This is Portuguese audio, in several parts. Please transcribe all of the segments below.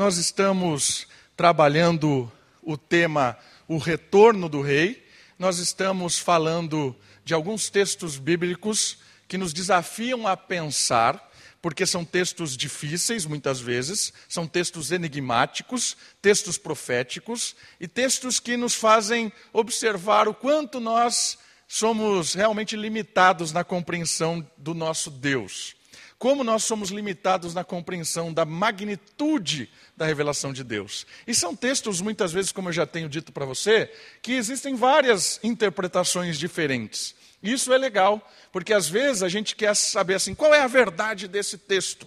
nós estamos trabalhando o tema O Retorno do Rei. Nós estamos falando de alguns textos bíblicos que nos desafiam a pensar, porque são textos difíceis, muitas vezes, são textos enigmáticos, textos proféticos e textos que nos fazem observar o quanto nós somos realmente limitados na compreensão do nosso Deus. Como nós somos limitados na compreensão da magnitude da revelação de Deus. E são textos, muitas vezes, como eu já tenho dito para você, que existem várias interpretações diferentes. Isso é legal, porque às vezes a gente quer saber assim, qual é a verdade desse texto?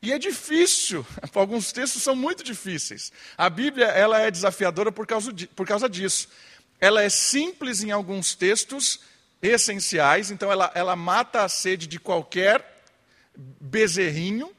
E é difícil, alguns textos são muito difíceis. A Bíblia ela é desafiadora por causa, de, por causa disso ela é simples em alguns textos essenciais, então ela, ela mata a sede de qualquer bezerrinho,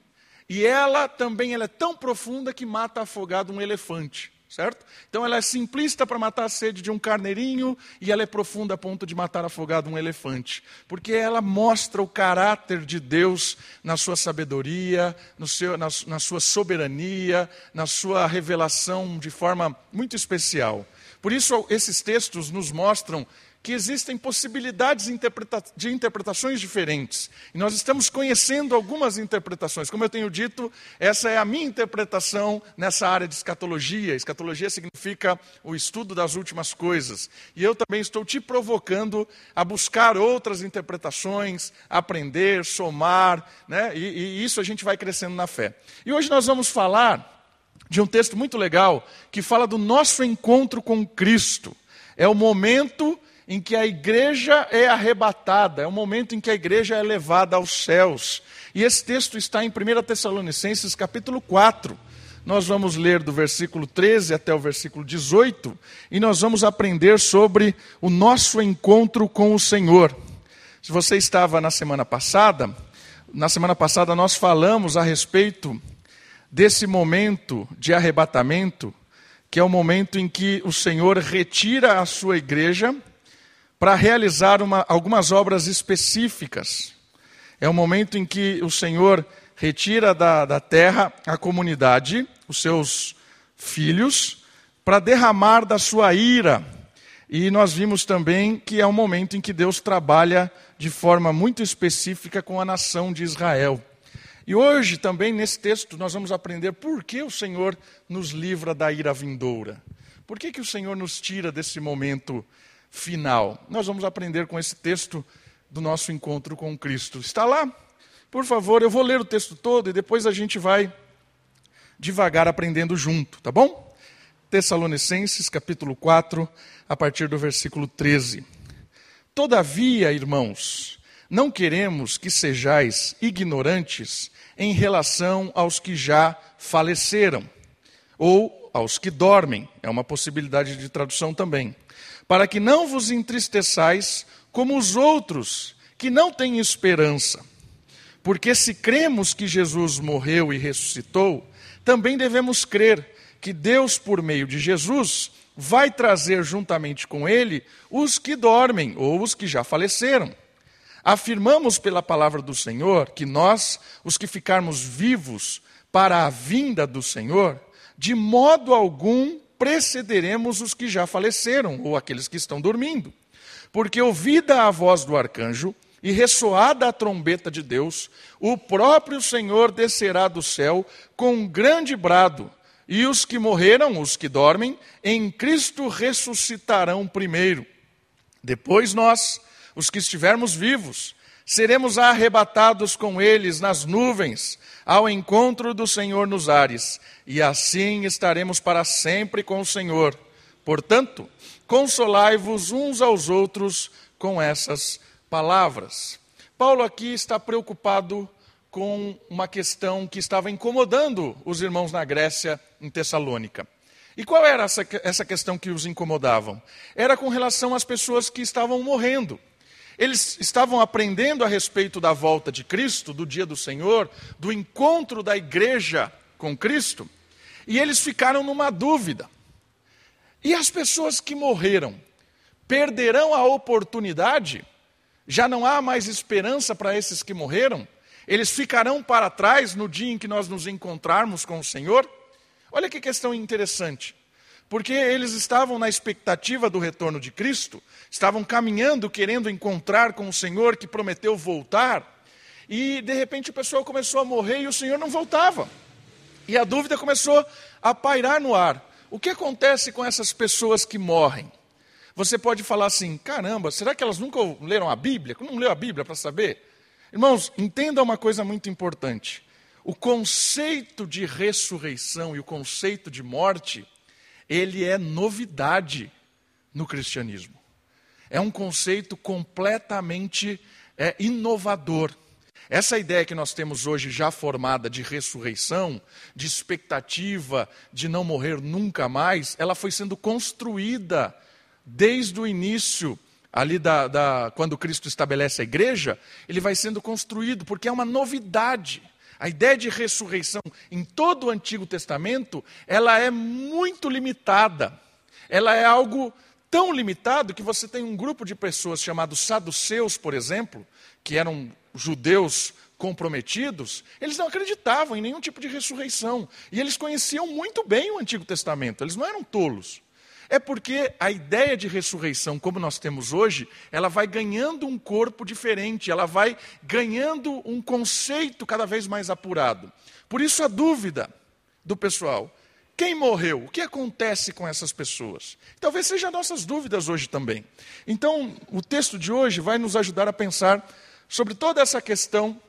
e ela também ela é tão profunda que mata afogado um elefante, certo? Então ela é simplista para matar a sede de um carneirinho e ela é profunda a ponto de matar afogado um elefante, porque ela mostra o caráter de Deus na sua sabedoria, no seu, na, na sua soberania, na sua revelação de forma muito especial. Por isso, esses textos nos mostram que existem possibilidades de interpretações diferentes. E nós estamos conhecendo algumas interpretações. Como eu tenho dito, essa é a minha interpretação nessa área de escatologia. Escatologia significa o estudo das últimas coisas. E eu também estou te provocando a buscar outras interpretações, aprender, somar, né? e, e isso a gente vai crescendo na fé. E hoje nós vamos falar de um texto muito legal que fala do nosso encontro com Cristo. É o momento em que a igreja é arrebatada, é o momento em que a igreja é levada aos céus. E esse texto está em 1 Tessalonicenses capítulo 4. Nós vamos ler do versículo 13 até o versículo 18 e nós vamos aprender sobre o nosso encontro com o Senhor. Se você estava na semana passada, na semana passada nós falamos a respeito desse momento de arrebatamento, que é o momento em que o Senhor retira a sua igreja para realizar uma, algumas obras específicas. É o momento em que o Senhor retira da, da terra a comunidade, os seus filhos, para derramar da sua ira. E nós vimos também que é um momento em que Deus trabalha de forma muito específica com a nação de Israel. E hoje também nesse texto nós vamos aprender por que o Senhor nos livra da ira vindoura. Por que, que o Senhor nos tira desse momento final? Nós vamos aprender com esse texto do nosso encontro com Cristo. Está lá? Por favor, eu vou ler o texto todo e depois a gente vai devagar aprendendo junto, tá bom? Tessalonicenses, capítulo 4, a partir do versículo 13. Todavia, irmãos, não queremos que sejais ignorantes em relação aos que já faleceram, ou aos que dormem, é uma possibilidade de tradução também, para que não vos entristeçais como os outros que não têm esperança. Porque se cremos que Jesus morreu e ressuscitou, também devemos crer que Deus, por meio de Jesus, vai trazer juntamente com ele os que dormem ou os que já faleceram. Afirmamos pela palavra do Senhor que nós, os que ficarmos vivos para a vinda do Senhor, de modo algum precederemos os que já faleceram ou aqueles que estão dormindo. Porque ouvida a voz do arcanjo e ressoada a trombeta de Deus, o próprio Senhor descerá do céu com um grande brado, e os que morreram, os que dormem, em Cristo ressuscitarão primeiro. Depois nós, os que estivermos vivos, seremos arrebatados com eles nas nuvens, ao encontro do Senhor nos ares, e assim estaremos para sempre com o Senhor. Portanto, consolai-vos uns aos outros com essas palavras. Paulo aqui está preocupado com uma questão que estava incomodando os irmãos na Grécia, em Tessalônica. E qual era essa, essa questão que os incomodavam? Era com relação às pessoas que estavam morrendo. Eles estavam aprendendo a respeito da volta de Cristo, do dia do Senhor, do encontro da igreja com Cristo, e eles ficaram numa dúvida. E as pessoas que morreram perderão a oportunidade? Já não há mais esperança para esses que morreram? Eles ficarão para trás no dia em que nós nos encontrarmos com o Senhor? Olha que questão interessante. Porque eles estavam na expectativa do retorno de Cristo, estavam caminhando, querendo encontrar com o Senhor que prometeu voltar, e de repente o pessoal começou a morrer e o Senhor não voltava. E a dúvida começou a pairar no ar. O que acontece com essas pessoas que morrem? Você pode falar assim: caramba, será que elas nunca leram a Bíblia? Não leu a Bíblia para saber? Irmãos, entenda uma coisa muito importante. O conceito de ressurreição e o conceito de morte ele é novidade no cristianismo. É um conceito completamente é, inovador. Essa ideia que nós temos hoje já formada de ressurreição, de expectativa de não morrer nunca mais, ela foi sendo construída desde o início, ali da, da, quando Cristo estabelece a igreja, ele vai sendo construído, porque é uma novidade. A ideia de ressurreição em todo o Antigo Testamento, ela é muito limitada. Ela é algo tão limitado que você tem um grupo de pessoas chamados saduceus, por exemplo, que eram judeus comprometidos, eles não acreditavam em nenhum tipo de ressurreição. E eles conheciam muito bem o Antigo Testamento, eles não eram tolos. É porque a ideia de ressurreição, como nós temos hoje, ela vai ganhando um corpo diferente, ela vai ganhando um conceito cada vez mais apurado. Por isso a dúvida do pessoal: quem morreu? O que acontece com essas pessoas? Talvez sejam nossas dúvidas hoje também. Então, o texto de hoje vai nos ajudar a pensar sobre toda essa questão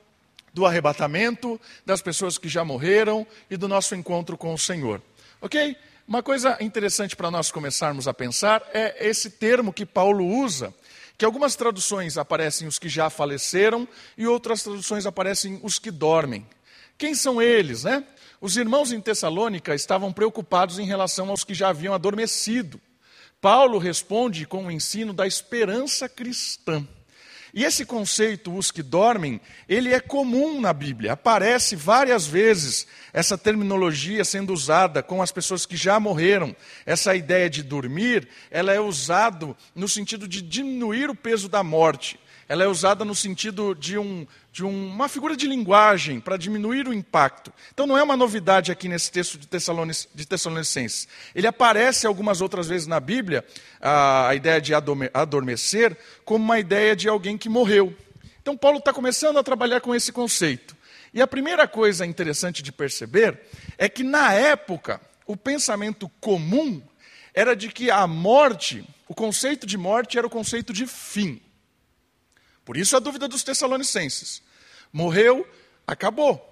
do arrebatamento, das pessoas que já morreram e do nosso encontro com o Senhor. Ok? Uma coisa interessante para nós começarmos a pensar é esse termo que Paulo usa, que algumas traduções aparecem os que já faleceram e outras traduções aparecem os que dormem. Quem são eles, né? Os irmãos em Tessalônica estavam preocupados em relação aos que já haviam adormecido. Paulo responde com o ensino da esperança cristã. E esse conceito, os que dormem, ele é comum na Bíblia. Aparece várias vezes essa terminologia sendo usada com as pessoas que já morreram. Essa ideia de dormir, ela é usada no sentido de diminuir o peso da morte. Ela é usada no sentido de um, de uma figura de linguagem para diminuir o impacto. Então não é uma novidade aqui nesse texto de, de Tessalonicenses. Ele aparece algumas outras vezes na Bíblia, a, a ideia de adormecer, como uma ideia de alguém que morreu. Então Paulo está começando a trabalhar com esse conceito. E a primeira coisa interessante de perceber é que na época o pensamento comum era de que a morte, o conceito de morte era o conceito de fim. Por isso a dúvida dos Tessalonicenses morreu, acabou.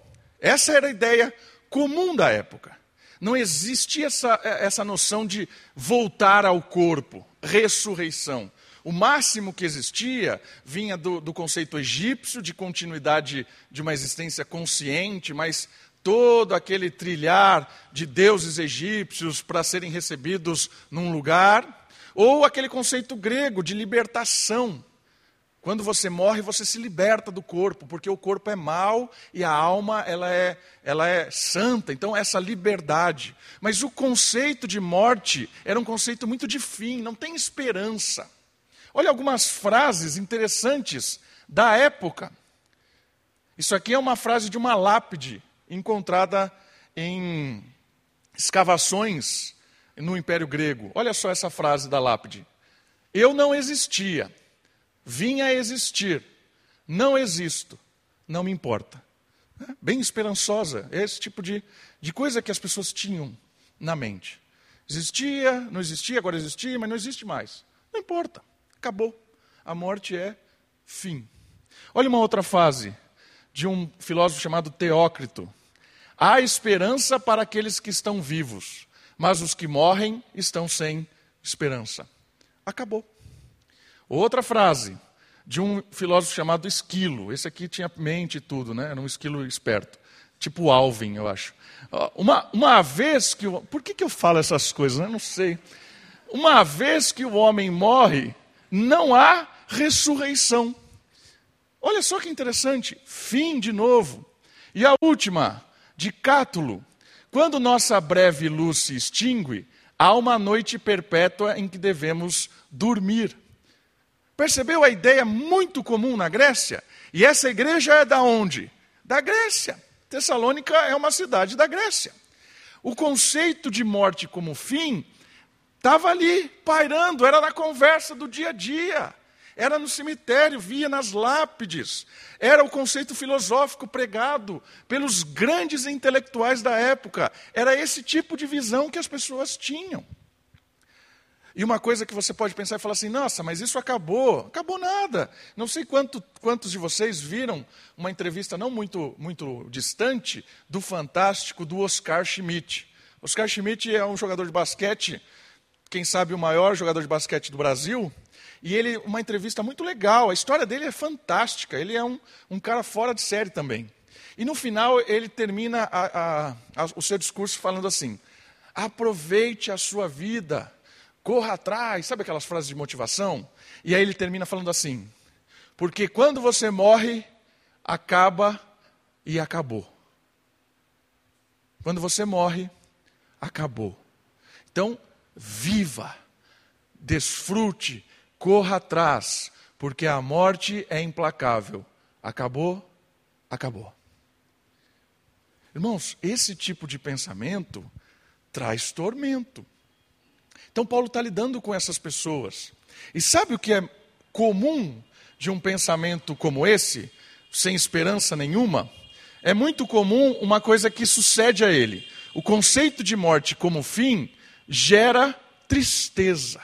Essa era a ideia comum da época. Não existia essa, essa noção de voltar ao corpo, ressurreição. O máximo que existia vinha do, do, conceito egípcio de continuidade de uma existência consciente, mas todo aquele trilhar de deuses egípcios para serem recebidos num lugar, ou aquele conceito grego de libertação. Quando você morre, você se liberta do corpo, porque o corpo é mau e a alma ela é, ela é santa. Então, essa liberdade. Mas o conceito de morte era um conceito muito de fim, não tem esperança. Olha algumas frases interessantes da época. Isso aqui é uma frase de uma lápide encontrada em escavações no Império Grego. Olha só essa frase da lápide. Eu não existia vinha a existir, não existo, não me importa. É bem esperançosa, é esse tipo de, de coisa que as pessoas tinham na mente. Existia, não existia, agora existia, mas não existe mais. Não importa, acabou. A morte é fim. Olha uma outra fase de um filósofo chamado Teócrito. Há esperança para aqueles que estão vivos, mas os que morrem estão sem esperança. Acabou. Outra frase de um filósofo chamado Esquilo. Esse aqui tinha mente e tudo, né? Era um esquilo esperto. Tipo Alvin, eu acho. Uma, uma vez que. Por que, que eu falo essas coisas? Eu não sei. Uma vez que o homem morre, não há ressurreição. Olha só que interessante. Fim de novo. E a última, de Cátulo. Quando nossa breve luz se extingue, há uma noite perpétua em que devemos dormir. Percebeu a ideia muito comum na Grécia? E essa igreja é da onde? Da Grécia. Tessalônica é uma cidade da Grécia. O conceito de morte como fim estava ali, pairando, era na conversa do dia a dia. Era no cemitério, via nas lápides. Era o conceito filosófico pregado pelos grandes intelectuais da época. Era esse tipo de visão que as pessoas tinham. E uma coisa que você pode pensar e falar assim: nossa, mas isso acabou. Acabou nada. Não sei quanto, quantos de vocês viram uma entrevista não muito, muito distante do fantástico do Oscar Schmidt. Oscar Schmidt é um jogador de basquete, quem sabe o maior jogador de basquete do Brasil. E ele, uma entrevista muito legal, a história dele é fantástica, ele é um, um cara fora de série também. E no final ele termina a, a, a, o seu discurso falando assim: aproveite a sua vida, corra atrás, sabe aquelas frases de motivação? E aí ele termina falando assim: porque quando você morre, acaba e acabou. Quando você morre, acabou. Então, viva, desfrute, corra atrás, porque a morte é implacável. Acabou? Acabou. Irmãos, esse tipo de pensamento traz tormento. Então, Paulo está lidando com essas pessoas. E sabe o que é comum de um pensamento como esse, sem esperança nenhuma? É muito comum uma coisa que sucede a ele. O conceito de morte como fim gera tristeza.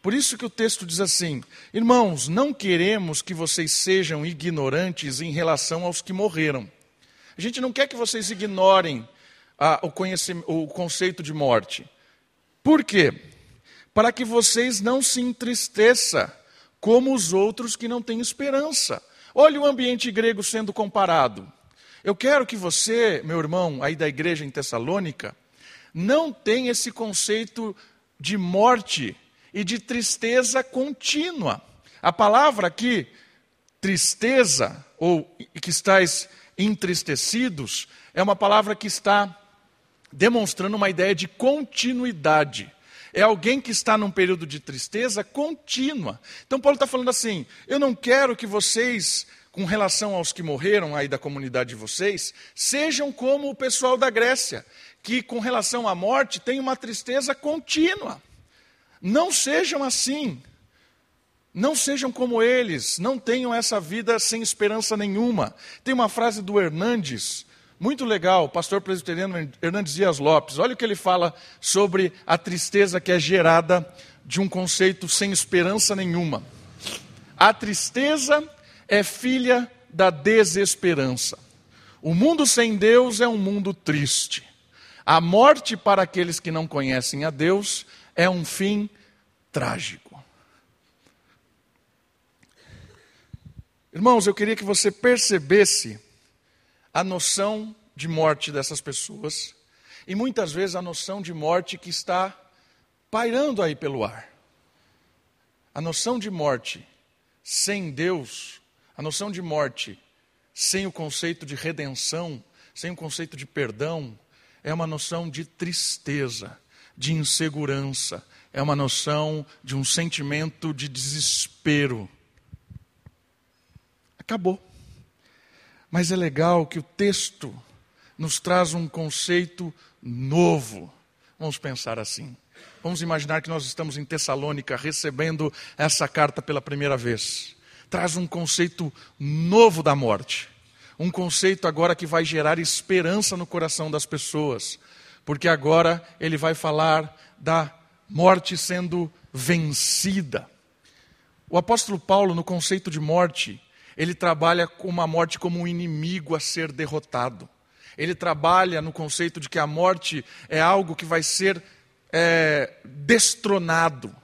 Por isso que o texto diz assim: Irmãos, não queremos que vocês sejam ignorantes em relação aos que morreram. A gente não quer que vocês ignorem ah, o, o conceito de morte. Por quê? Para que vocês não se entristeçam como os outros que não têm esperança. Olha o ambiente grego sendo comparado. Eu quero que você, meu irmão, aí da igreja em Tessalônica, não tenha esse conceito de morte e de tristeza contínua. A palavra aqui, tristeza, ou que estáis entristecidos, é uma palavra que está demonstrando uma ideia de continuidade. É alguém que está num período de tristeza contínua. Então, Paulo está falando assim: eu não quero que vocês, com relação aos que morreram aí da comunidade de vocês, sejam como o pessoal da Grécia, que com relação à morte tem uma tristeza contínua. Não sejam assim. Não sejam como eles, não tenham essa vida sem esperança nenhuma. Tem uma frase do Hernandes, muito legal, pastor presbiteriano Hernandes Dias Lopes. Olha o que ele fala sobre a tristeza que é gerada de um conceito sem esperança nenhuma. A tristeza é filha da desesperança. O mundo sem Deus é um mundo triste. A morte para aqueles que não conhecem a Deus é um fim trágico. Irmãos, eu queria que você percebesse a noção de morte dessas pessoas e muitas vezes a noção de morte que está pairando aí pelo ar. A noção de morte sem Deus, a noção de morte sem o conceito de redenção, sem o conceito de perdão, é uma noção de tristeza, de insegurança, é uma noção de um sentimento de desespero. Acabou. Mas é legal que o texto nos traz um conceito novo. Vamos pensar assim. Vamos imaginar que nós estamos em Tessalônica recebendo essa carta pela primeira vez. Traz um conceito novo da morte. Um conceito agora que vai gerar esperança no coração das pessoas, porque agora ele vai falar da morte sendo vencida. O apóstolo Paulo, no conceito de morte, ele trabalha com uma morte como um inimigo a ser derrotado. Ele trabalha no conceito de que a morte é algo que vai ser é, destronado,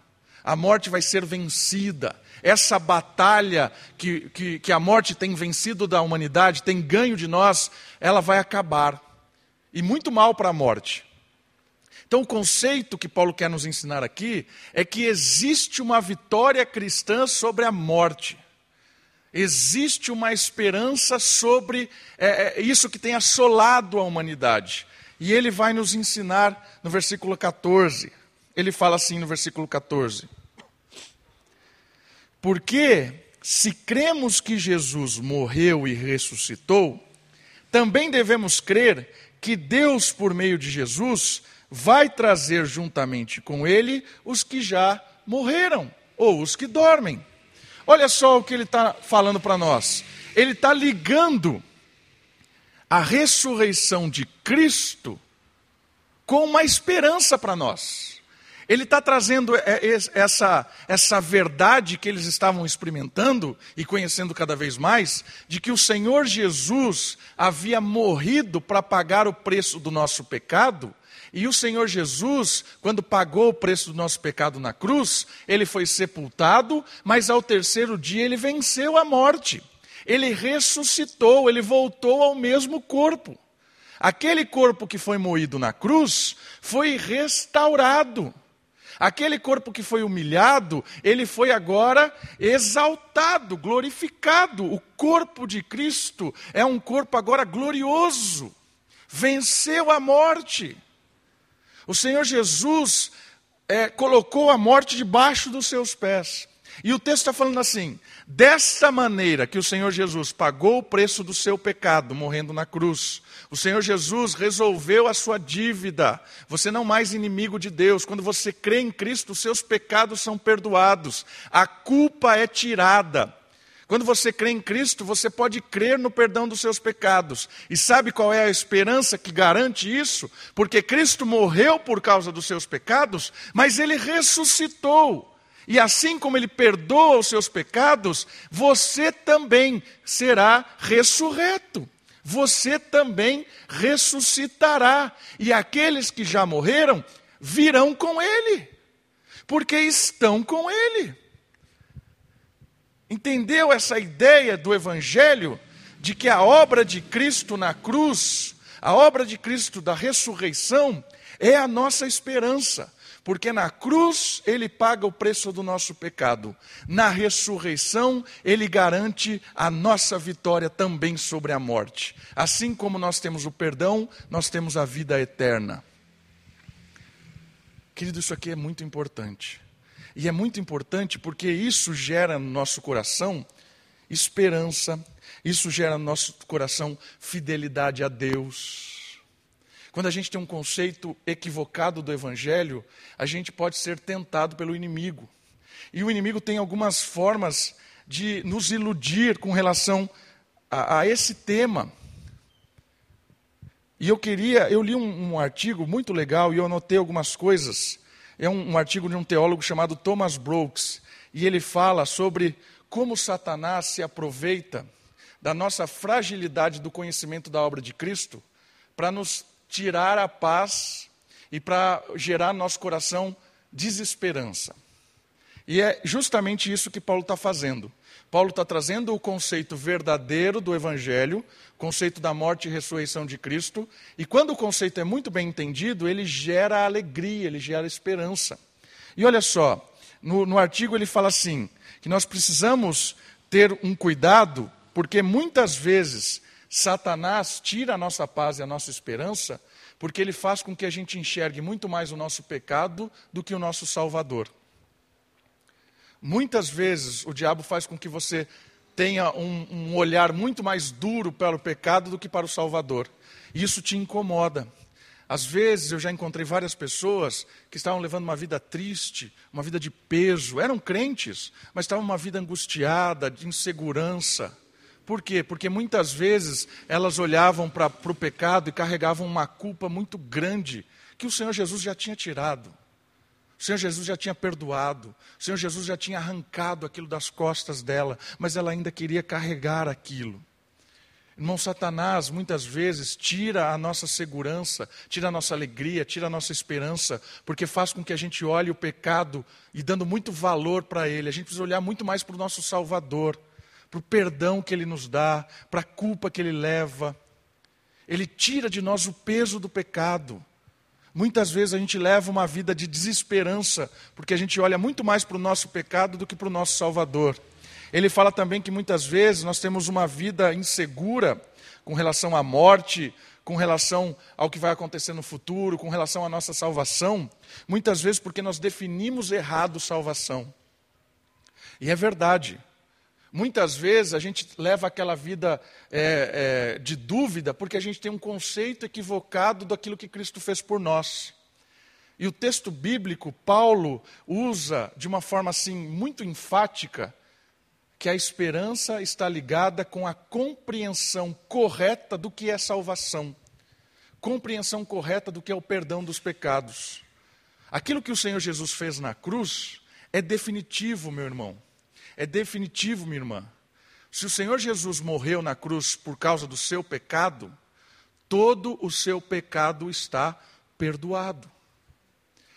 a morte vai ser vencida, essa batalha que, que, que a morte tem vencido da humanidade, tem ganho de nós, ela vai acabar. E muito mal para a morte. Então, o conceito que Paulo quer nos ensinar aqui é que existe uma vitória cristã sobre a morte. Existe uma esperança sobre é, é, isso que tem assolado a humanidade. E ele vai nos ensinar no versículo 14. Ele fala assim no versículo 14: porque se cremos que Jesus morreu e ressuscitou, também devemos crer que Deus, por meio de Jesus, vai trazer juntamente com ele os que já morreram ou os que dormem. Olha só o que ele está falando para nós. Ele está ligando a ressurreição de Cristo com uma esperança para nós. Ele está trazendo essa, essa verdade que eles estavam experimentando e conhecendo cada vez mais, de que o Senhor Jesus havia morrido para pagar o preço do nosso pecado, e o Senhor Jesus, quando pagou o preço do nosso pecado na cruz, ele foi sepultado, mas ao terceiro dia ele venceu a morte. Ele ressuscitou, ele voltou ao mesmo corpo. Aquele corpo que foi moído na cruz foi restaurado. Aquele corpo que foi humilhado, ele foi agora exaltado, glorificado. O corpo de Cristo é um corpo agora glorioso. Venceu a morte. O Senhor Jesus é, colocou a morte debaixo dos seus pés. E o texto está falando assim: desta maneira que o Senhor Jesus pagou o preço do seu pecado, morrendo na cruz, o Senhor Jesus resolveu a sua dívida. Você não mais inimigo de Deus. Quando você crê em Cristo, os seus pecados são perdoados. A culpa é tirada. Quando você crê em Cristo, você pode crer no perdão dos seus pecados. E sabe qual é a esperança que garante isso? Porque Cristo morreu por causa dos seus pecados, mas ele ressuscitou. E assim como ele perdoa os seus pecados, você também será ressurreto você também ressuscitará, e aqueles que já morreram virão com ele, porque estão com ele. Entendeu essa ideia do Evangelho de que a obra de Cristo na cruz, a obra de Cristo da ressurreição, é a nossa esperança? Porque na cruz ele paga o preço do nosso pecado. Na ressurreição ele garante a nossa vitória também sobre a morte. Assim como nós temos o perdão, nós temos a vida eterna. Querido, isso aqui é muito importante. E é muito importante porque isso gera no nosso coração esperança, isso gera no nosso coração fidelidade a Deus. Quando a gente tem um conceito equivocado do Evangelho, a gente pode ser tentado pelo inimigo. E o inimigo tem algumas formas de nos iludir com relação a, a esse tema. E eu queria, eu li um, um, artigo muito legal e eu anotei algumas coisas. É um, um artigo de um teólogo chamado Thomas Brooks. E ele fala sobre como Satanás se aproveita da nossa fragilidade do conhecimento da obra de Cristo para nos tirar a paz e para gerar no nosso coração desesperança. E é justamente isso que Paulo está fazendo. Paulo está trazendo o conceito verdadeiro do Evangelho, conceito da morte e ressurreição de Cristo, e quando o conceito é muito bem entendido, ele gera alegria, ele gera esperança. E olha só, no, no artigo ele fala assim: que nós precisamos ter um cuidado, porque muitas vezes Satanás tira a nossa paz e a nossa esperança, porque ele faz com que a gente enxergue muito mais o nosso pecado do que o nosso Salvador. Muitas vezes o diabo faz com que você tenha um, um olhar muito mais duro para o pecado do que para o Salvador. E isso te incomoda. Às vezes eu já encontrei várias pessoas que estavam levando uma vida triste, uma vida de peso, eram crentes, mas estavam uma vida angustiada, de insegurança. Por quê? Porque muitas vezes elas olhavam para o pecado e carregavam uma culpa muito grande que o Senhor Jesus já tinha tirado. O Senhor Jesus já tinha perdoado, o Senhor Jesus já tinha arrancado aquilo das costas dela, mas ela ainda queria carregar aquilo. Irmão, Satanás muitas vezes tira a nossa segurança, tira a nossa alegria, tira a nossa esperança, porque faz com que a gente olhe o pecado e dando muito valor para ele. A gente precisa olhar muito mais para o nosso Salvador para o perdão que Ele nos dá, para a culpa que Ele leva. Ele tira de nós o peso do pecado. Muitas vezes a gente leva uma vida de desesperança, porque a gente olha muito mais para o nosso pecado do que para o nosso Salvador. Ele fala também que muitas vezes nós temos uma vida insegura com relação à morte, com relação ao que vai acontecer no futuro, com relação à nossa salvação, muitas vezes porque nós definimos errado salvação. E é verdade. Muitas vezes a gente leva aquela vida é, é, de dúvida porque a gente tem um conceito equivocado daquilo que Cristo fez por nós. E o texto bíblico, Paulo usa de uma forma assim muito enfática que a esperança está ligada com a compreensão correta do que é salvação, compreensão correta do que é o perdão dos pecados. Aquilo que o Senhor Jesus fez na cruz é definitivo, meu irmão. É definitivo, minha irmã. Se o Senhor Jesus morreu na cruz por causa do seu pecado, todo o seu pecado está perdoado.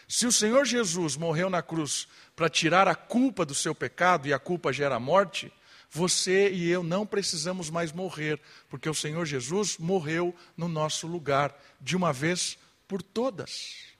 Se o Senhor Jesus morreu na cruz para tirar a culpa do seu pecado e a culpa gera morte, você e eu não precisamos mais morrer, porque o Senhor Jesus morreu no nosso lugar, de uma vez por todas.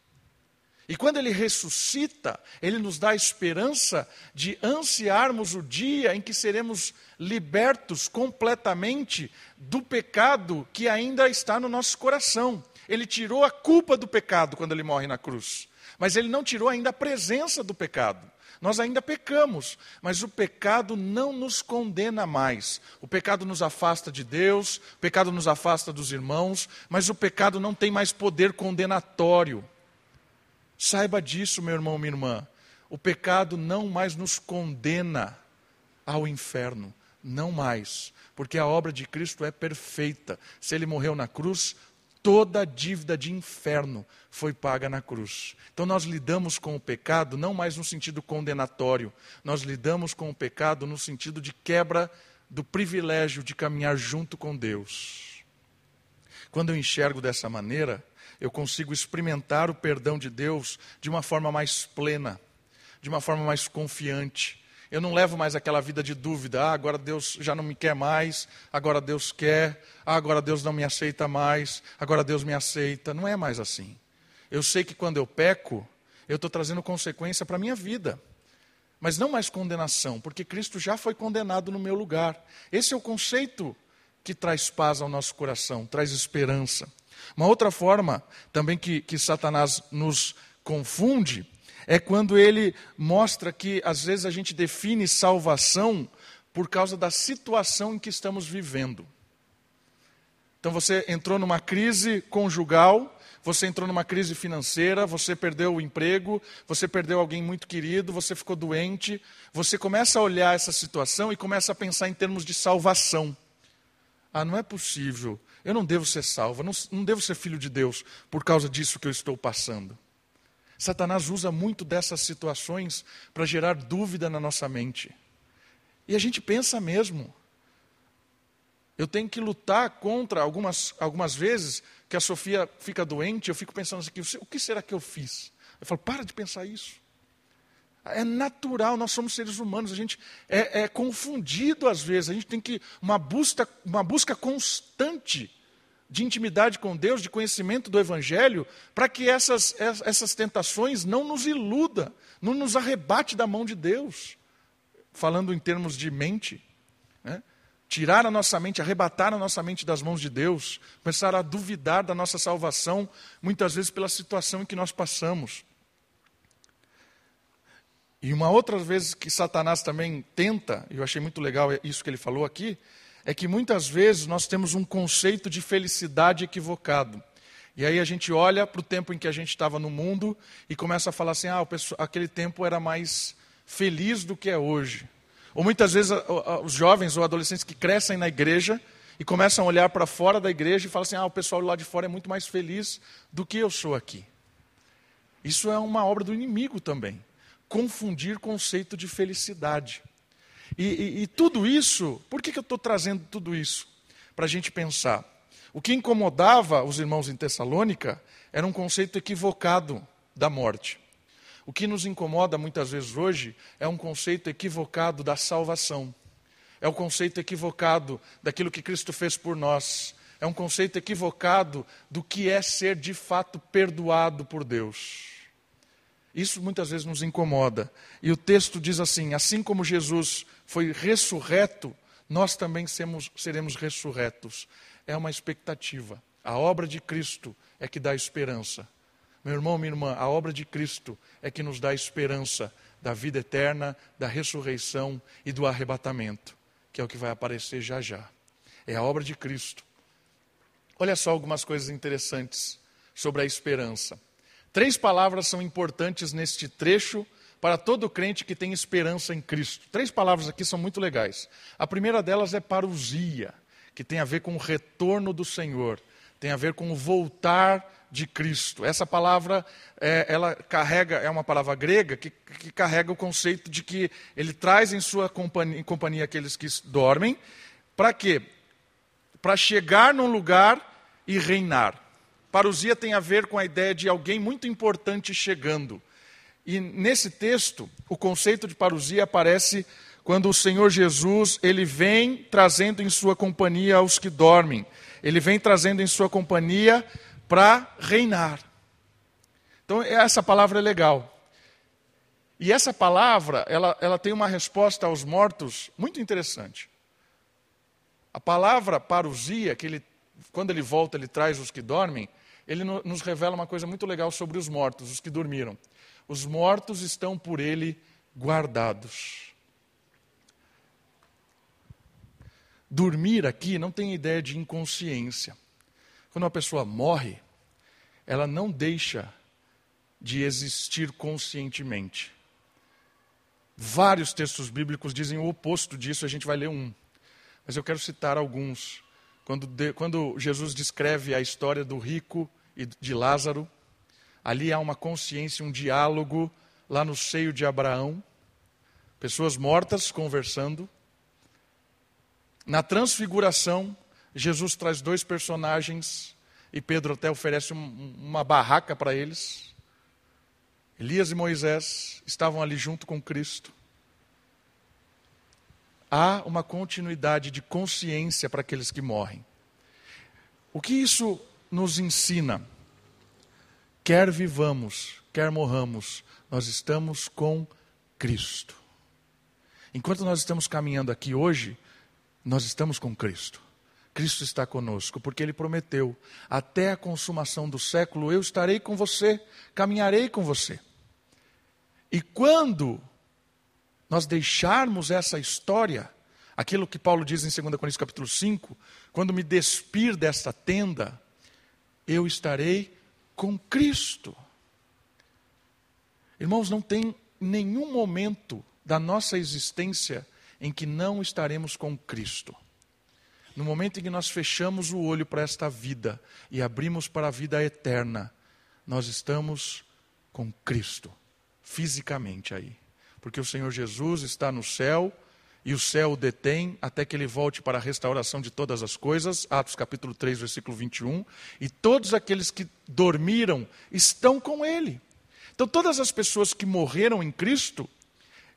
E quando ele ressuscita, ele nos dá a esperança de ansiarmos o dia em que seremos libertos completamente do pecado que ainda está no nosso coração. Ele tirou a culpa do pecado quando ele morre na cruz. Mas ele não tirou ainda a presença do pecado. Nós ainda pecamos, mas o pecado não nos condena mais. O pecado nos afasta de Deus, o pecado nos afasta dos irmãos, mas o pecado não tem mais poder condenatório. Saiba disso, meu irmão, minha irmã. O pecado não mais nos condena ao inferno, não mais, porque a obra de Cristo é perfeita. Se ele morreu na cruz, toda a dívida de inferno foi paga na cruz. Então nós lidamos com o pecado não mais no sentido condenatório, nós lidamos com o pecado no sentido de quebra do privilégio de caminhar junto com Deus. Quando eu enxergo dessa maneira, eu consigo experimentar o perdão de Deus de uma forma mais plena, de uma forma mais confiante. Eu não levo mais aquela vida de dúvida, ah, agora Deus já não me quer mais, agora Deus quer, ah, agora Deus não me aceita mais, agora Deus me aceita. Não é mais assim. Eu sei que quando eu peco, eu estou trazendo consequência para a minha vida. Mas não mais condenação, porque Cristo já foi condenado no meu lugar. Esse é o conceito que traz paz ao nosso coração, traz esperança. Uma outra forma também que, que Satanás nos confunde é quando ele mostra que às vezes a gente define salvação por causa da situação em que estamos vivendo. Então você entrou numa crise conjugal, você entrou numa crise financeira, você perdeu o emprego, você perdeu alguém muito querido, você ficou doente, você começa a olhar essa situação e começa a pensar em termos de salvação. Ah, não é possível, eu não devo ser salvo, não, não devo ser filho de Deus por causa disso que eu estou passando. Satanás usa muito dessas situações para gerar dúvida na nossa mente. E a gente pensa mesmo. Eu tenho que lutar contra algumas, algumas vezes que a Sofia fica doente, eu fico pensando assim, o que será que eu fiz? Eu falo, para de pensar isso. É natural, nós somos seres humanos, a gente é, é confundido às vezes, a gente tem que uma busca, uma busca constante de intimidade com Deus, de conhecimento do Evangelho, para que essas, essas tentações não nos iluda, não nos arrebate da mão de Deus. Falando em termos de mente, né? tirar a nossa mente, arrebatar a nossa mente das mãos de Deus, começar a duvidar da nossa salvação, muitas vezes pela situação em que nós passamos. E uma outra vez que Satanás também tenta, e eu achei muito legal isso que ele falou aqui, é que muitas vezes nós temos um conceito de felicidade equivocado. E aí a gente olha para o tempo em que a gente estava no mundo e começa a falar assim: ah, aquele tempo era mais feliz do que é hoje. Ou muitas vezes os jovens ou adolescentes que crescem na igreja e começam a olhar para fora da igreja e falam assim: ah, o pessoal lá de fora é muito mais feliz do que eu sou aqui. Isso é uma obra do inimigo também. Confundir conceito de felicidade. E, e, e tudo isso, por que, que eu estou trazendo tudo isso? Para a gente pensar. O que incomodava os irmãos em Tessalônica era um conceito equivocado da morte. O que nos incomoda muitas vezes hoje é um conceito equivocado da salvação. É o conceito equivocado daquilo que Cristo fez por nós. É um conceito equivocado do que é ser de fato perdoado por Deus. Isso muitas vezes nos incomoda. E o texto diz assim: assim como Jesus foi ressurreto, nós também seremos, seremos ressurretos. É uma expectativa. A obra de Cristo é que dá esperança. Meu irmão, minha irmã, a obra de Cristo é que nos dá esperança da vida eterna, da ressurreição e do arrebatamento. que é o que vai aparecer já já. É a obra de Cristo. Olha só algumas coisas interessantes sobre a esperança. Três palavras são importantes neste trecho para todo crente que tem esperança em Cristo. Três palavras aqui são muito legais. A primeira delas é parousia, que tem a ver com o retorno do Senhor, tem a ver com o voltar de Cristo. Essa palavra, é, ela carrega, é uma palavra grega que, que, carrega o conceito de que ele traz em sua companhia, em companhia aqueles que dormem. Para quê? Para chegar num lugar e reinar. Parousia tem a ver com a ideia de alguém muito importante chegando. E nesse texto, o conceito de parousia aparece quando o Senhor Jesus, ele vem trazendo em sua companhia os que dormem. Ele vem trazendo em sua companhia para reinar. Então, essa palavra é legal. E essa palavra, ela, ela tem uma resposta aos mortos muito interessante. A palavra parousia, que ele, quando ele volta, ele traz os que dormem, ele nos revela uma coisa muito legal sobre os mortos, os que dormiram. Os mortos estão por ele guardados. Dormir aqui não tem ideia de inconsciência. Quando uma pessoa morre, ela não deixa de existir conscientemente. Vários textos bíblicos dizem o oposto disso, a gente vai ler um. Mas eu quero citar alguns. Quando, de, quando Jesus descreve a história do rico e de Lázaro, ali há uma consciência, um diálogo lá no seio de Abraão, pessoas mortas conversando. Na transfiguração, Jesus traz dois personagens e Pedro até oferece um, uma barraca para eles. Elias e Moisés estavam ali junto com Cristo há uma continuidade de consciência para aqueles que morrem. O que isso nos ensina? Quer vivamos, quer morramos, nós estamos com Cristo. Enquanto nós estamos caminhando aqui hoje, nós estamos com Cristo. Cristo está conosco, porque Ele prometeu: até a consumação do século eu estarei com você, caminharei com você. E quando nós deixarmos essa história, aquilo que Paulo diz em 2 Coríntios capítulo 5, quando me despir desta tenda, eu estarei com Cristo. Irmãos, não tem nenhum momento da nossa existência em que não estaremos com Cristo. No momento em que nós fechamos o olho para esta vida e abrimos para a vida eterna, nós estamos com Cristo, fisicamente aí porque o Senhor Jesus está no céu e o céu o detém até que ele volte para a restauração de todas as coisas. Atos capítulo 3, versículo 21. E todos aqueles que dormiram estão com ele. Então, todas as pessoas que morreram em Cristo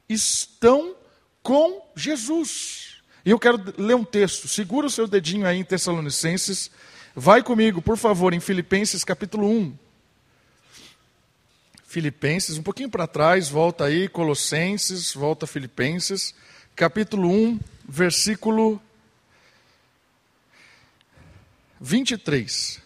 estão com Jesus. E eu quero ler um texto. Segura o seu dedinho aí em Tessalonicenses. Vai comigo, por favor, em Filipenses capítulo 1. Filipenses, um pouquinho para trás, volta aí, Colossenses, volta Filipenses, capítulo 1, versículo 23.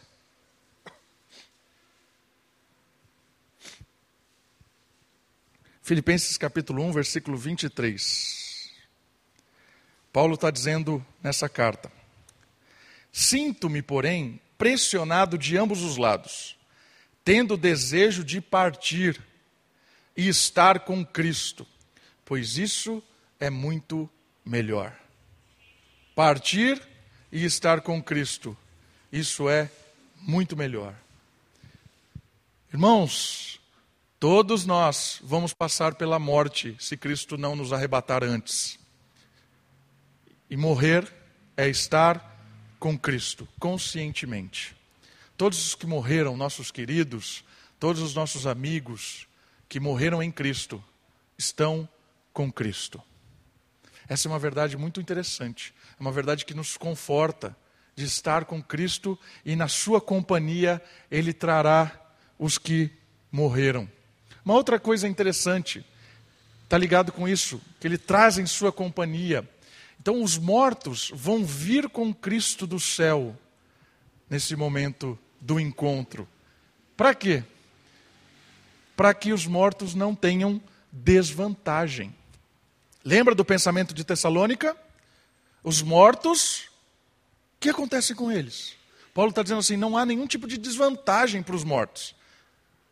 Filipenses capítulo 1, versículo 23. Paulo está dizendo nessa carta: Sinto-me, porém, pressionado de ambos os lados tendo desejo de partir e estar com Cristo, pois isso é muito melhor. Partir e estar com Cristo, isso é muito melhor. Irmãos, todos nós vamos passar pela morte se Cristo não nos arrebatar antes. E morrer é estar com Cristo, conscientemente. Todos os que morreram, nossos queridos, todos os nossos amigos que morreram em Cristo, estão com Cristo. Essa é uma verdade muito interessante, é uma verdade que nos conforta de estar com Cristo e na Sua companhia Ele trará os que morreram. Uma outra coisa interessante, está ligado com isso, que Ele traz em Sua companhia. Então, os mortos vão vir com Cristo do céu nesse momento do encontro. Para quê? Para que os mortos não tenham desvantagem. Lembra do pensamento de Tessalônica? Os mortos, o que acontece com eles? Paulo está dizendo assim: não há nenhum tipo de desvantagem para os mortos.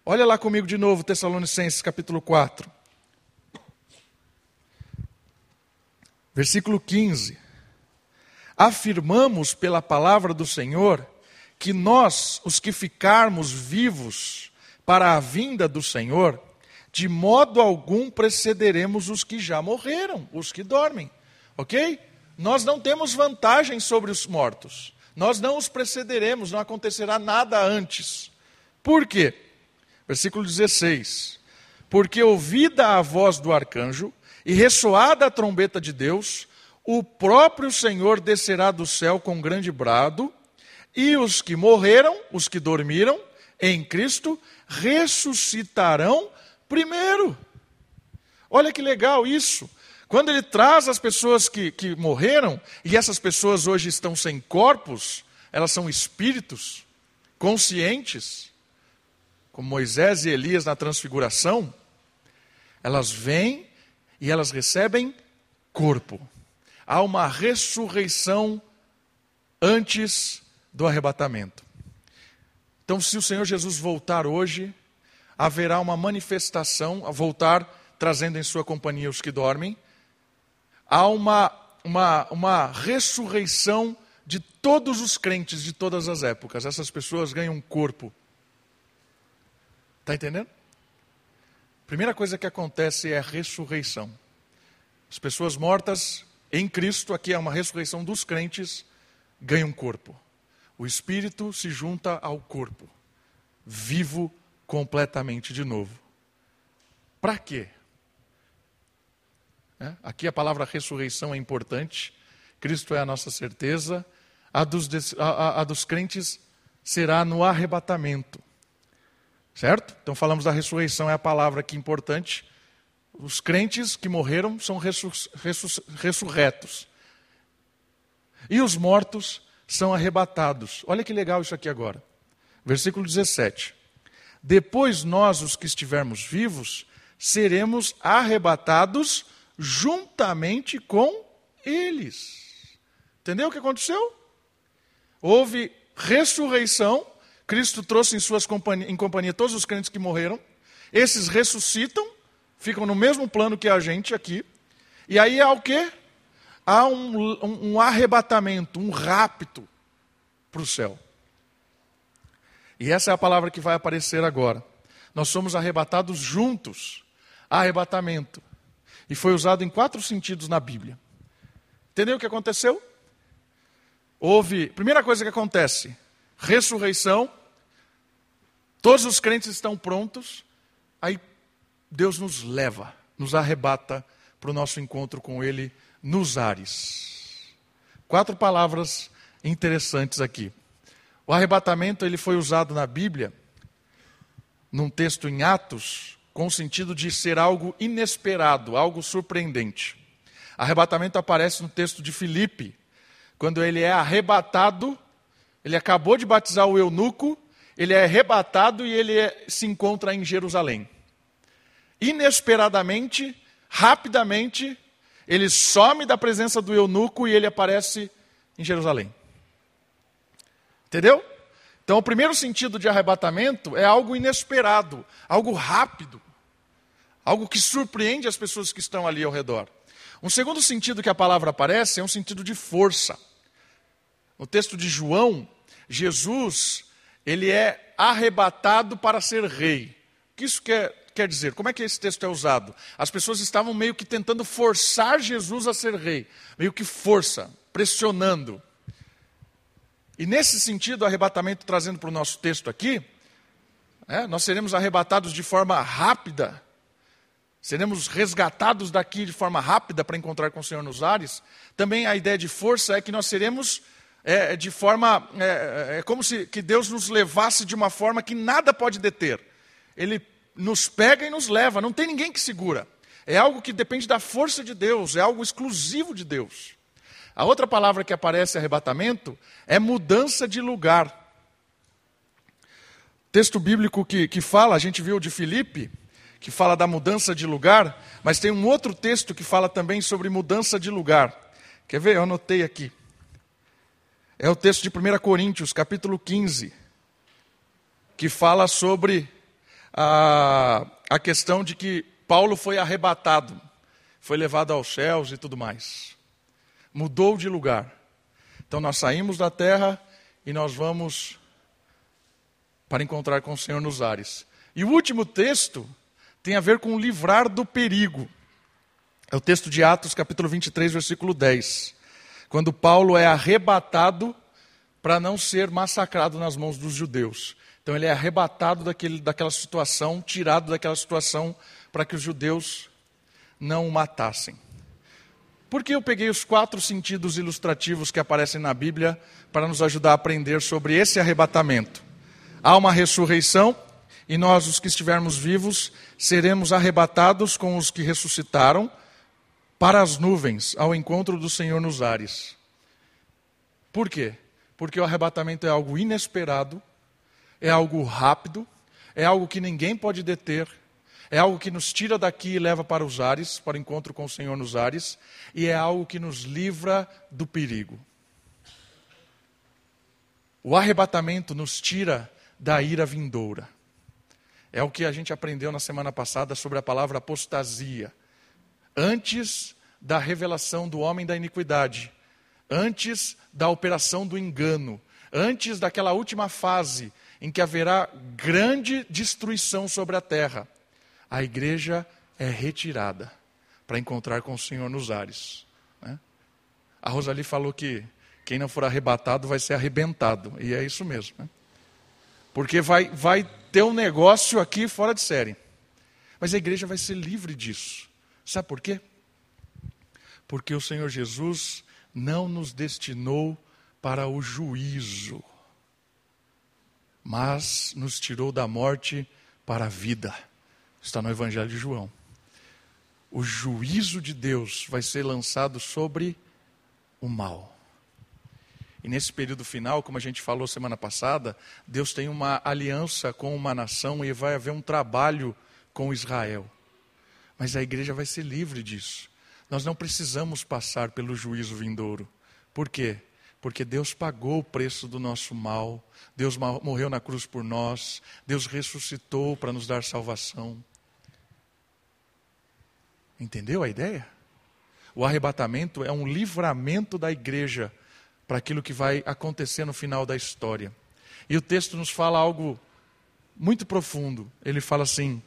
Olha lá comigo de novo, Tessalonicenses capítulo 4. Versículo 15. Afirmamos pela palavra do Senhor que nós, os que ficarmos vivos para a vinda do Senhor, de modo algum precederemos os que já morreram, os que dormem. Ok? Nós não temos vantagem sobre os mortos. Nós não os precederemos, não acontecerá nada antes. Por quê? Versículo 16: Porque ouvida a voz do arcanjo e ressoada a trombeta de Deus, o próprio Senhor descerá do céu com grande brado, e os que morreram, os que dormiram em Cristo, ressuscitarão primeiro. Olha que legal isso. Quando ele traz as pessoas que, que morreram, e essas pessoas hoje estão sem corpos, elas são espíritos conscientes, como Moisés e Elias na transfiguração, elas vêm e elas recebem corpo. Há uma ressurreição antes do arrebatamento. Então, se o Senhor Jesus voltar hoje, haverá uma manifestação, a voltar trazendo em sua companhia os que dormem, há uma, uma, uma ressurreição de todos os crentes de todas as épocas. Essas pessoas ganham um corpo. Está entendendo? Primeira coisa que acontece é a ressurreição. As pessoas mortas em Cristo, aqui é uma ressurreição dos crentes, ganham um corpo. O espírito se junta ao corpo, vivo completamente de novo. Para quê? É? Aqui a palavra ressurreição é importante. Cristo é a nossa certeza. A dos, a, a dos crentes será no arrebatamento. Certo? Então falamos da ressurreição, é a palavra aqui importante. Os crentes que morreram são ressurretos. E os mortos são arrebatados. Olha que legal isso aqui agora. Versículo 17. Depois nós, os que estivermos vivos, seremos arrebatados juntamente com eles. Entendeu o que aconteceu? Houve ressurreição, Cristo trouxe em, suas companhia, em companhia todos os crentes que morreram, esses ressuscitam, ficam no mesmo plano que a gente aqui, e aí há o quê? Há um, um, arrebatamento, um rapto para o céu. E essa é a palavra que vai aparecer agora. Nós somos arrebatados juntos. Arrebatamento. E foi usado em quatro sentidos na Bíblia. Entendeu o que aconteceu? Houve, primeira coisa que acontece, ressurreição. Todos os crentes estão prontos. Aí Deus nos leva, nos arrebata para o nosso encontro com Ele nos ares. Quatro palavras interessantes aqui. O arrebatamento ele foi usado na Bíblia, num texto em Atos, com o sentido de ser algo inesperado, algo surpreendente. Arrebatamento aparece no texto de Filipe, quando ele é arrebatado, ele acabou de batizar o eunuco, ele é arrebatado e ele é, se encontra em Jerusalém. Inesperadamente, rapidamente, ele some da presença do eunuco e ele aparece em Jerusalém. Entendeu? Então, o primeiro sentido de arrebatamento é algo inesperado, algo rápido. Algo que surpreende as pessoas que estão ali ao redor. Um segundo sentido que a palavra aparece é um sentido de força. No texto de João, Jesus, ele é arrebatado para ser rei. O que isso quer, quer dizer? Como é que esse texto é usado? As pessoas estavam meio que tentando forçar Jesus a ser rei. Meio que força, pressionando. E nesse sentido, o arrebatamento trazendo para o nosso texto aqui, é, nós seremos arrebatados de forma rápida seremos resgatados daqui de forma rápida para encontrar com o Senhor nos ares. Também a ideia de força é que nós seremos é, de forma. É, é, é como se que Deus nos levasse de uma forma que nada pode deter. Ele nos pega e nos leva, não tem ninguém que segura. É algo que depende da força de Deus, é algo exclusivo de Deus. A outra palavra que aparece arrebatamento é mudança de lugar. Texto bíblico que, que fala, a gente viu de Filipe, que fala da mudança de lugar, mas tem um outro texto que fala também sobre mudança de lugar, Quer ver? Eu anotei aqui. É o texto de 1 Coríntios, capítulo 15, que fala sobre a, a questão de que Paulo foi arrebatado, foi levado aos céus e tudo mais. Mudou de lugar. Então nós saímos da terra e nós vamos para encontrar com o Senhor nos ares. E o último texto tem a ver com livrar do perigo. É o texto de Atos, capítulo 23, versículo 10. Quando Paulo é arrebatado para não ser massacrado nas mãos dos judeus. Então ele é arrebatado daquele, daquela situação, tirado daquela situação, para que os judeus não o matassem. Por que eu peguei os quatro sentidos ilustrativos que aparecem na Bíblia para nos ajudar a aprender sobre esse arrebatamento? Há uma ressurreição e nós, os que estivermos vivos, seremos arrebatados com os que ressuscitaram para as nuvens, ao encontro do Senhor nos ares. Por quê? Porque o arrebatamento é algo inesperado, é algo rápido, é algo que ninguém pode deter, é algo que nos tira daqui e leva para os ares, para o encontro com o Senhor nos ares, e é algo que nos livra do perigo. O arrebatamento nos tira da ira vindoura. É o que a gente aprendeu na semana passada sobre a palavra apostasia. Antes da revelação do homem da iniquidade, antes da operação do engano, antes daquela última fase em que haverá grande destruição sobre a terra, a igreja é retirada para encontrar com o Senhor nos ares. Né? A Rosali falou que quem não for arrebatado vai ser arrebentado, e é isso mesmo. Né? Porque vai, vai ter um negócio aqui fora de série. Mas a igreja vai ser livre disso. Sabe por quê? Porque o Senhor Jesus não nos destinou para o juízo, mas nos tirou da morte para a vida. Está no Evangelho de João. O juízo de Deus vai ser lançado sobre o mal. E nesse período final, como a gente falou semana passada, Deus tem uma aliança com uma nação e vai haver um trabalho com Israel. Mas a igreja vai ser livre disso. Nós não precisamos passar pelo juízo vindouro. Por quê? Porque Deus pagou o preço do nosso mal, Deus morreu na cruz por nós, Deus ressuscitou para nos dar salvação. Entendeu a ideia? O arrebatamento é um livramento da igreja para aquilo que vai acontecer no final da história. E o texto nos fala algo muito profundo. Ele fala assim: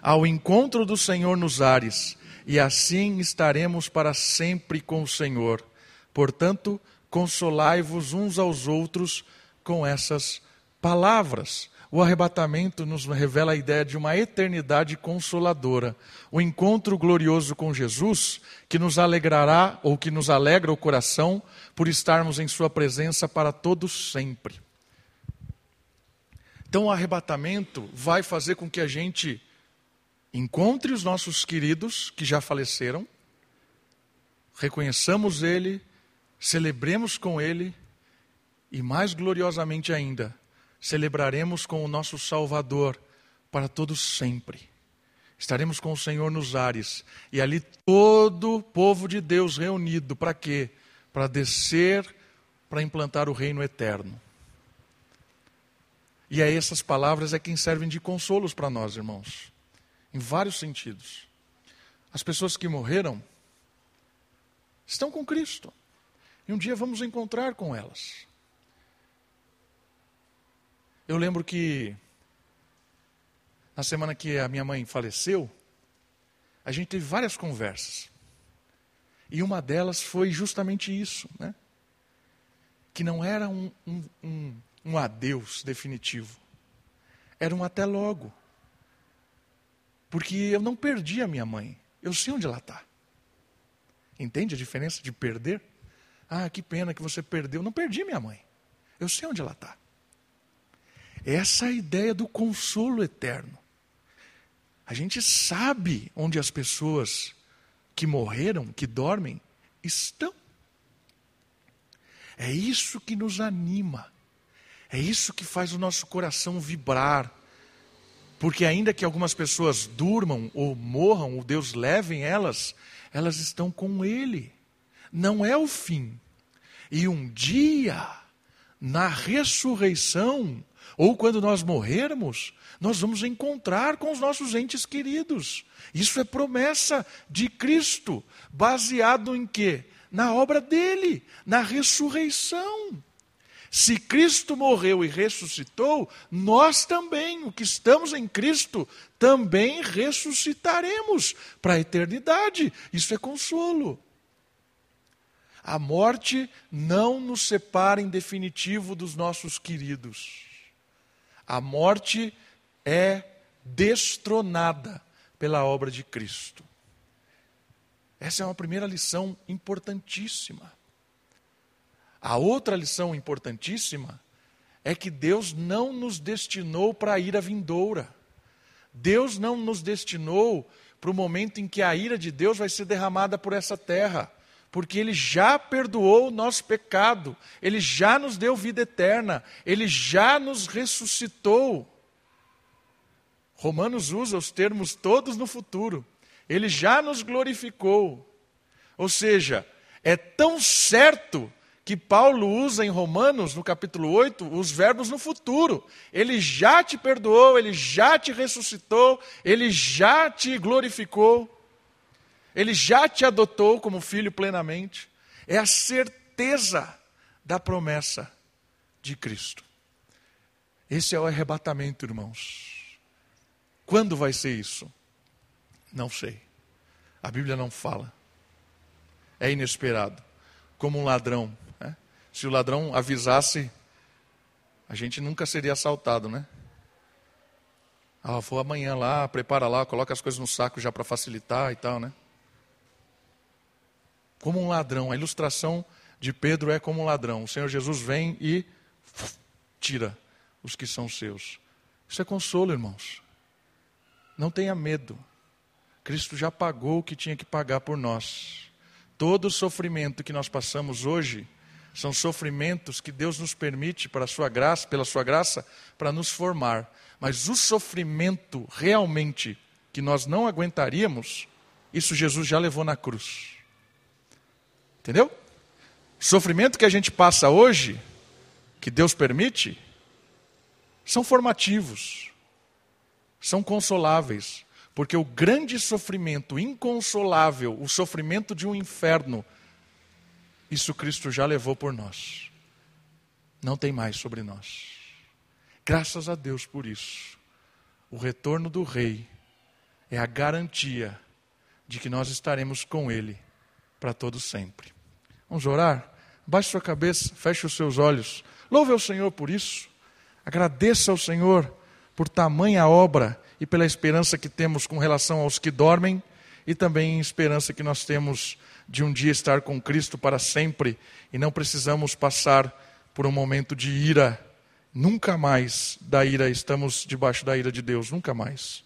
Ao encontro do Senhor nos ares, e assim estaremos para sempre com o Senhor. Portanto, consolai-vos uns aos outros com essas palavras. O arrebatamento nos revela a ideia de uma eternidade consoladora. O encontro glorioso com Jesus, que nos alegrará ou que nos alegra o coração por estarmos em Sua presença para todos sempre. Então, o arrebatamento vai fazer com que a gente encontre os nossos queridos que já faleceram, reconheçamos Ele, celebremos com Ele e, mais gloriosamente ainda, celebraremos com o nosso Salvador para todos sempre. Estaremos com o Senhor nos ares e ali todo o povo de Deus reunido para quê? Para descer, para implantar o reino eterno. E é essas palavras é quem servem de consolos para nós, irmãos em vários sentidos. As pessoas que morreram estão com Cristo. E um dia vamos encontrar com elas. Eu lembro que na semana que a minha mãe faleceu, a gente teve várias conversas. E uma delas foi justamente isso, né? Que não era um, um, um, um adeus definitivo. Era um até logo. Porque eu não perdi a minha mãe. Eu sei onde ela está. Entende a diferença de perder? Ah, que pena que você perdeu. Não perdi minha mãe. Eu sei onde ela está. Essa é a ideia do consolo eterno. A gente sabe onde as pessoas que morreram, que dormem, estão. É isso que nos anima. É isso que faz o nosso coração vibrar. Porque ainda que algumas pessoas durmam ou morram, ou Deus leve elas, elas estão com Ele. Não é o fim. E um dia, na ressurreição, ou quando nós morrermos, nós vamos encontrar com os nossos entes queridos. Isso é promessa de Cristo, baseado em quê? Na obra dele, na ressurreição. Se Cristo morreu e ressuscitou, nós também, o que estamos em Cristo, também ressuscitaremos para a eternidade. Isso é consolo. A morte não nos separa em definitivo dos nossos queridos. A morte é destronada pela obra de Cristo. Essa é uma primeira lição importantíssima. A outra lição importantíssima é que Deus não nos destinou para a ira vindoura. Deus não nos destinou para o momento em que a ira de Deus vai ser derramada por essa terra, porque Ele já perdoou o nosso pecado, Ele já nos deu vida eterna, Ele já nos ressuscitou. Romanos usa os termos todos no futuro. Ele já nos glorificou. Ou seja, é tão certo que Paulo usa em Romanos, no capítulo 8, os verbos no futuro. Ele já te perdoou, ele já te ressuscitou, ele já te glorificou, ele já te adotou como filho plenamente. É a certeza da promessa de Cristo. Esse é o arrebatamento, irmãos. Quando vai ser isso? Não sei. A Bíblia não fala. É inesperado. Como um ladrão se o ladrão avisasse, a gente nunca seria assaltado, né? Ah, vou amanhã lá, prepara lá, coloca as coisas no saco já para facilitar e tal, né? Como um ladrão, a ilustração de Pedro é como um ladrão. O Senhor Jesus vem e tira os que são seus. Isso é consolo, irmãos. Não tenha medo. Cristo já pagou o que tinha que pagar por nós. Todo o sofrimento que nós passamos hoje são sofrimentos que Deus nos permite para sua graça, pela sua graça, para nos formar. Mas o sofrimento realmente que nós não aguentaríamos, isso Jesus já levou na cruz. Entendeu? Sofrimento que a gente passa hoje, que Deus permite, são formativos, são consoláveis, porque o grande sofrimento inconsolável, o sofrimento de um inferno, isso Cristo já levou por nós. Não tem mais sobre nós. Graças a Deus por isso. O retorno do Rei é a garantia de que nós estaremos com Ele para todo sempre. Vamos orar? Baixe sua cabeça, feche os seus olhos. Louve ao Senhor por isso. Agradeça ao Senhor por tamanha obra e pela esperança que temos com relação aos que dormem e também esperança que nós temos de um dia estar com Cristo para sempre e não precisamos passar por um momento de ira. Nunca mais da ira estamos debaixo da ira de Deus, nunca mais.